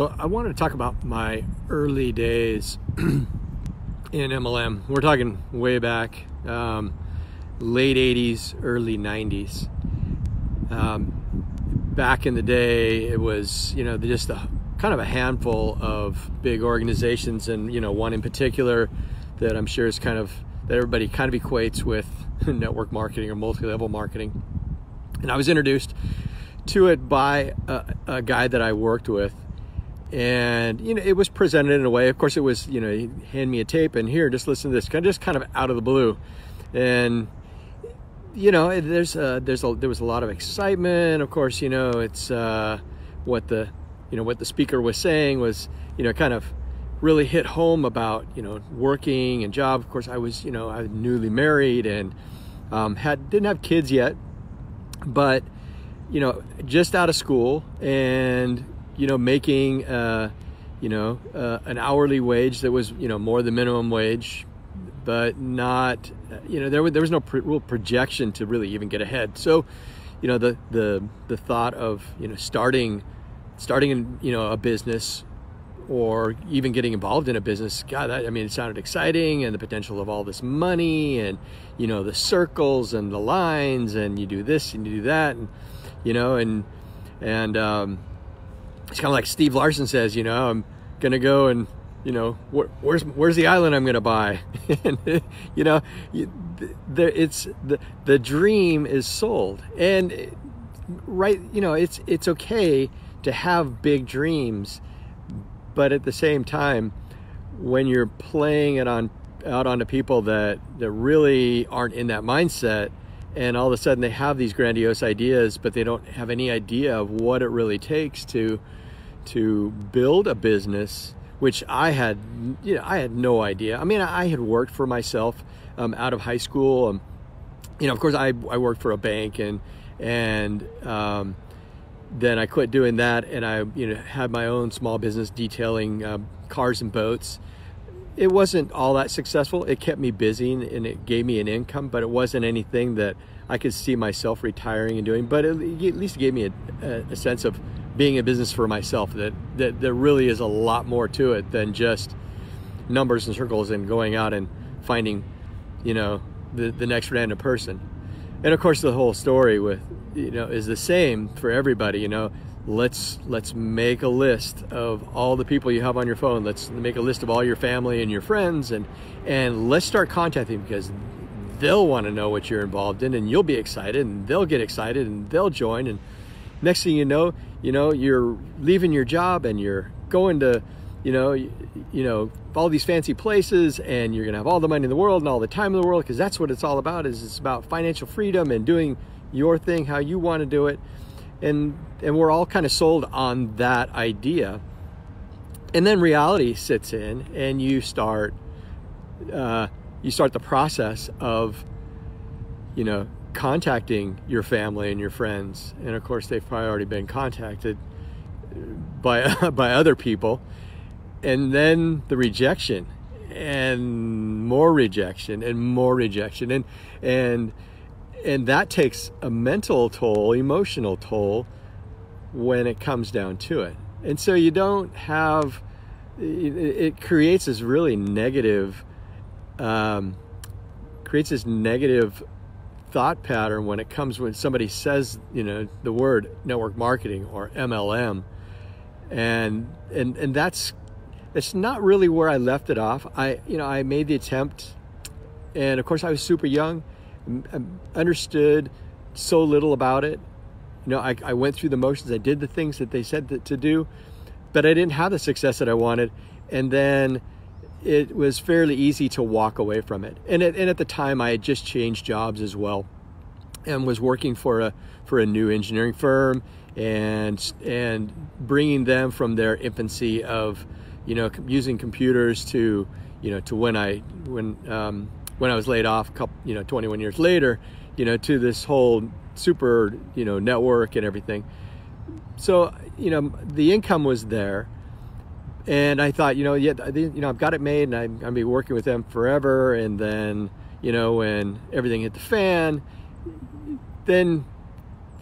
So I wanted to talk about my early days in MLM. We're talking way back, um, late 80s, early 90s. Um, back in the day, it was, you know, just a kind of a handful of big organizations, and, you know, one in particular that I'm sure is kind of, that everybody kind of equates with network marketing or multi level marketing. And I was introduced to it by a, a guy that I worked with and you know it was presented in a way. Of course it was you know hand me a tape and here just listen to this kind of just kind of out of the blue. And you know there's a, there's a, there was a lot of excitement. Of course you know it's uh, what the you know what the speaker was saying was you know kind of really hit home about you know working and job. Of course i was you know i was newly married and um, had didn't have kids yet. But you know just out of school and you know, making, uh, you know, uh, an hourly wage that was, you know, more than minimum wage, but not, you know, there was, there was no real projection to really even get ahead. So, you know, the, the, the thought of, you know, starting, starting, you know, a business or even getting involved in a business, God, that, I mean, it sounded exciting and the potential of all this money and, you know, the circles and the lines and you do this and you do that and, you know, and, and, um, it's kind of like Steve Larsen says, you know, I'm gonna go and you know wh- where's where's the island I'm gonna buy, and you know, there it's the the dream is sold, and right, you know, it's it's okay to have big dreams, but at the same time, when you're playing it on out onto people that that really aren't in that mindset and all of a sudden they have these grandiose ideas but they don't have any idea of what it really takes to to build a business which I had you know I had no idea. I mean I had worked for myself um, out of high school um, you know of course I, I worked for a bank and and um, then I quit doing that and I you know had my own small business detailing uh, cars and boats it wasn't all that successful. It kept me busy and it gave me an income but it wasn't anything that I could see myself retiring and doing. But at least it gave me a, a sense of being a business for myself that, that there really is a lot more to it than just numbers and circles and going out and finding you know the, the next random person. And of course the whole story with you know is the same for everybody you know let's let's make a list of all the people you have on your phone. Let's make a list of all your family and your friends and and let's start contacting because they'll want to know what you're involved in and you'll be excited and they'll get excited and they'll join. And next thing you know you know you're leaving your job and you're going to you know you, you know all these fancy places and you're gonna have all the money in the world and all the time in the world because that's what it's all about is it's about financial freedom and doing your thing how you want to do it and and we're all kind of sold on that idea. And then reality sits in and you start uh, you start the process of you know contacting your family and your friends. And of course they've probably already been contacted by by other people. And then the rejection and more rejection and more rejection and and and that takes a mental toll emotional toll when it comes down to it. And so you don't have it, creates this really negative um, creates this negative thought pattern when it comes when somebody says you know the word network marketing or MLM and and and that's it's not really where I left it off. I you know I made the attempt and of course I was super young understood so little about it. You know I, I went through the motions. I did the things that they said that, to do but I didn't have the success that I wanted. And then it was fairly easy to walk away from it. And at, and at the time, I had just changed jobs as well, and was working for a for a new engineering firm, and and bringing them from their infancy of, you know, using computers to, you know, to when I when um, when I was laid off, couple, you know, 21 years later, you know, to this whole super, you know, network and everything. So, you know, the income was there and I thought, you know, yeah, you know, I've got it made, and I'm gonna be working with them forever. And then, you know, when everything hit the fan, then,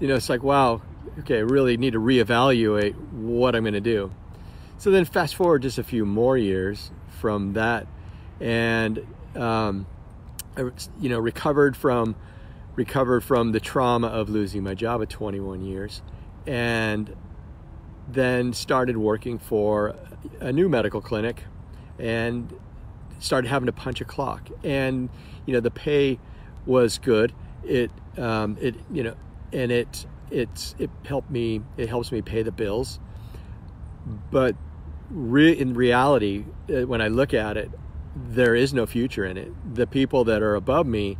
you know, it's like, wow, okay, I really need to reevaluate what I'm to do. So then fast forward just a few more years from that, and um, you know recovered from recovered from the trauma of losing my job at 21 years, and then started working for a new medical clinic, and started having to punch a clock. And you know the pay was good. It um, it you know and it it's it helped me it helps me pay the bills but re- in reality uh, when i look at it there is no future in it. The people that are above me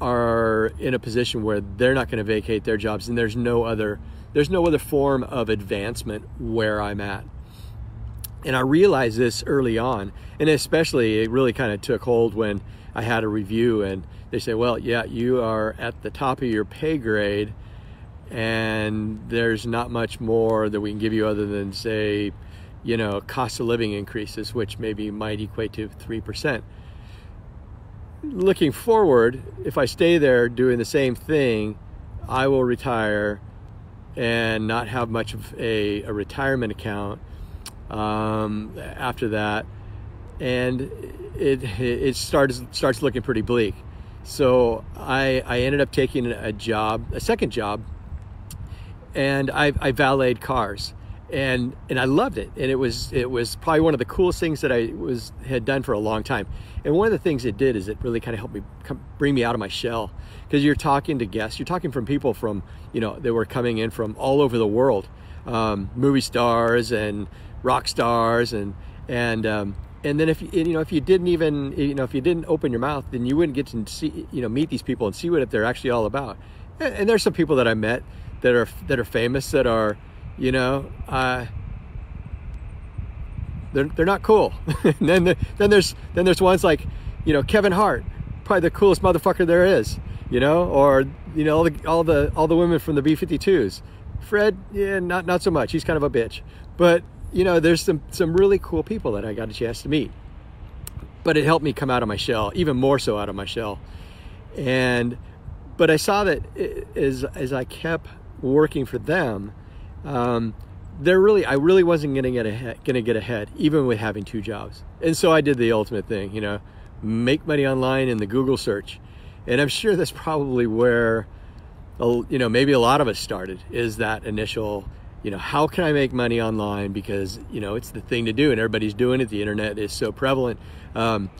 are in a position where they're not going to vacate their jobs and there's no other there's no other form of advancement where i'm at. And i realized this early on and especially it really kind of took hold when i had a review and they say well yeah you are at the top of your pay grade and there's not much more that we can give you other than say you know cost of living increases which maybe might equate to 3% looking forward if i stay there doing the same thing i will retire and not have much of a, a retirement account um, after that. And it, it starts starts looking pretty bleak. So I, I ended up taking a job a second job and I, I valeted cars and and I loved it. And it was it was probably one of the coolest things that I was had done for a long time. And one of the things it did is it really kind of helped me come, bring me out of my shell. Because you're talking to guests you're talking from people from you know they were coming in from all over the world. Um, movie stars and rock stars and and um, and then if you know if you didn't even you know if you didn't open your mouth then you wouldn't get to see you know meet these people and see what they're actually all about. And, and there's some people that I met that are that are famous that are, you know, uh, they're they're not cool. then the, then there's then there's ones like, you know, Kevin Hart, probably the coolest motherfucker there is, you know, or you know all the all the all the women from the B52s. Fred, yeah, not not so much. He's kind of a bitch, but you know, there's some some really cool people that I got a chance to meet. But it helped me come out of my shell, even more so out of my shell. And but I saw that as as I kept working for them, um, they're really I really wasn't gonna get ahead, gonna get ahead, even with having two jobs. And so I did the ultimate thing, you know, make money online in the Google search. And I'm sure that's probably where, you know, maybe a lot of us started is that initial, you know, how can I make money online because you know it's the thing to do and everybody's doing it. The internet is so prevalent, um,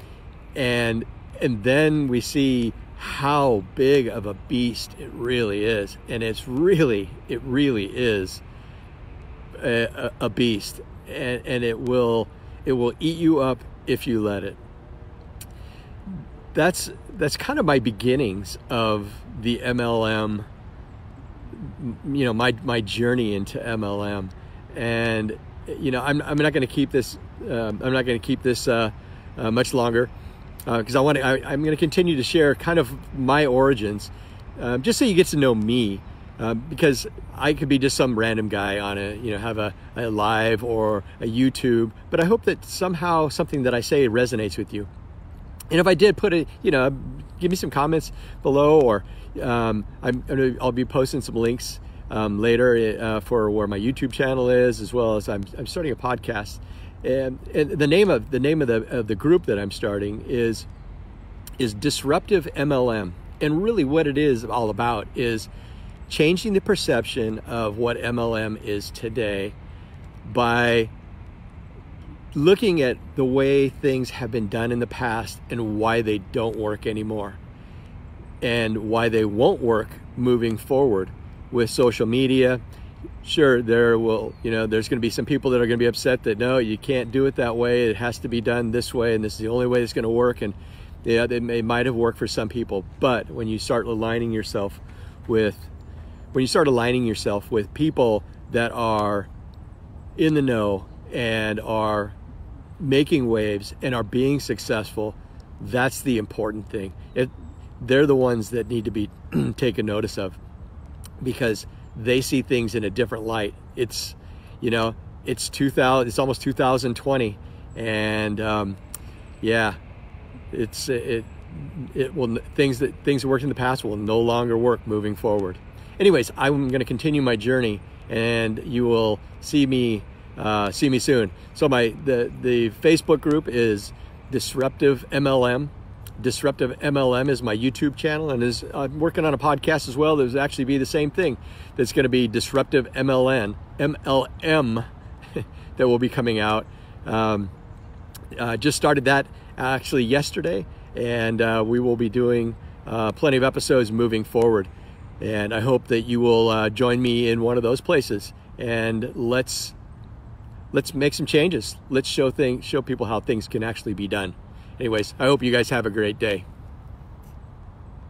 and and then we see how big of a beast it really is. And it's really, it really is a, a beast. And, and it will, it will eat you up if you let it. That's, that's kind of my beginnings of the MLM, you know, my, my journey into MLM. And, you know, I'm, I'm not going to keep this, um, I'm not going to keep this uh, uh, much longer because uh, I want to. I, am going to continue to share kind of my origins, um, just so you get to know me. Uh, because I could be just some random guy on a, you know, have a, a live or a YouTube, but I hope that somehow something that I say resonates with you. And if I did put it, you know, give me some comments below, or um, I'm, I'll be posting some links um, later uh, for where my YouTube channel is, as well as I'm, I'm starting a podcast and, and the name of the name of the of the group that I'm starting is is disruptive MLM. And really, what it is all about is changing the perception of what MLM is today by looking at the way things have been done in the past and why they don't work anymore and why they won't work moving forward with social media. Sure there will you know there's going to be some people that are going to be upset that no you can't do it that way. It has to be done this way and this is the only way it's going to work and yeah it, may, it might have worked for some people. But when you start aligning yourself with when you start aligning yourself with people that are in the know and are making waves and are being successful that's the important thing it, they're the ones that need to be taken notice of because they see things in a different light. It's, you know, it's 2000, it's almost 2020. And, um, yeah, it's, it, it will, things that, things that worked in the past will no longer work moving forward. Anyways, I'm going to continue my journey and you will see me uh, see me soon. So my the the Facebook group is Disruptive MLM. Disruptive MLM is my YouTube channel, and is I'm working on a podcast as well. There's actually be the same thing. That's going to be Disruptive MLN MLM that will be coming out. Um, uh, just started that actually yesterday, and uh, we will be doing uh, plenty of episodes moving forward. And I hope that you will uh, join me in one of those places, and let's let's make some changes. Let's show things, show people how things can actually be done. Anyways, I hope you guys have a great day.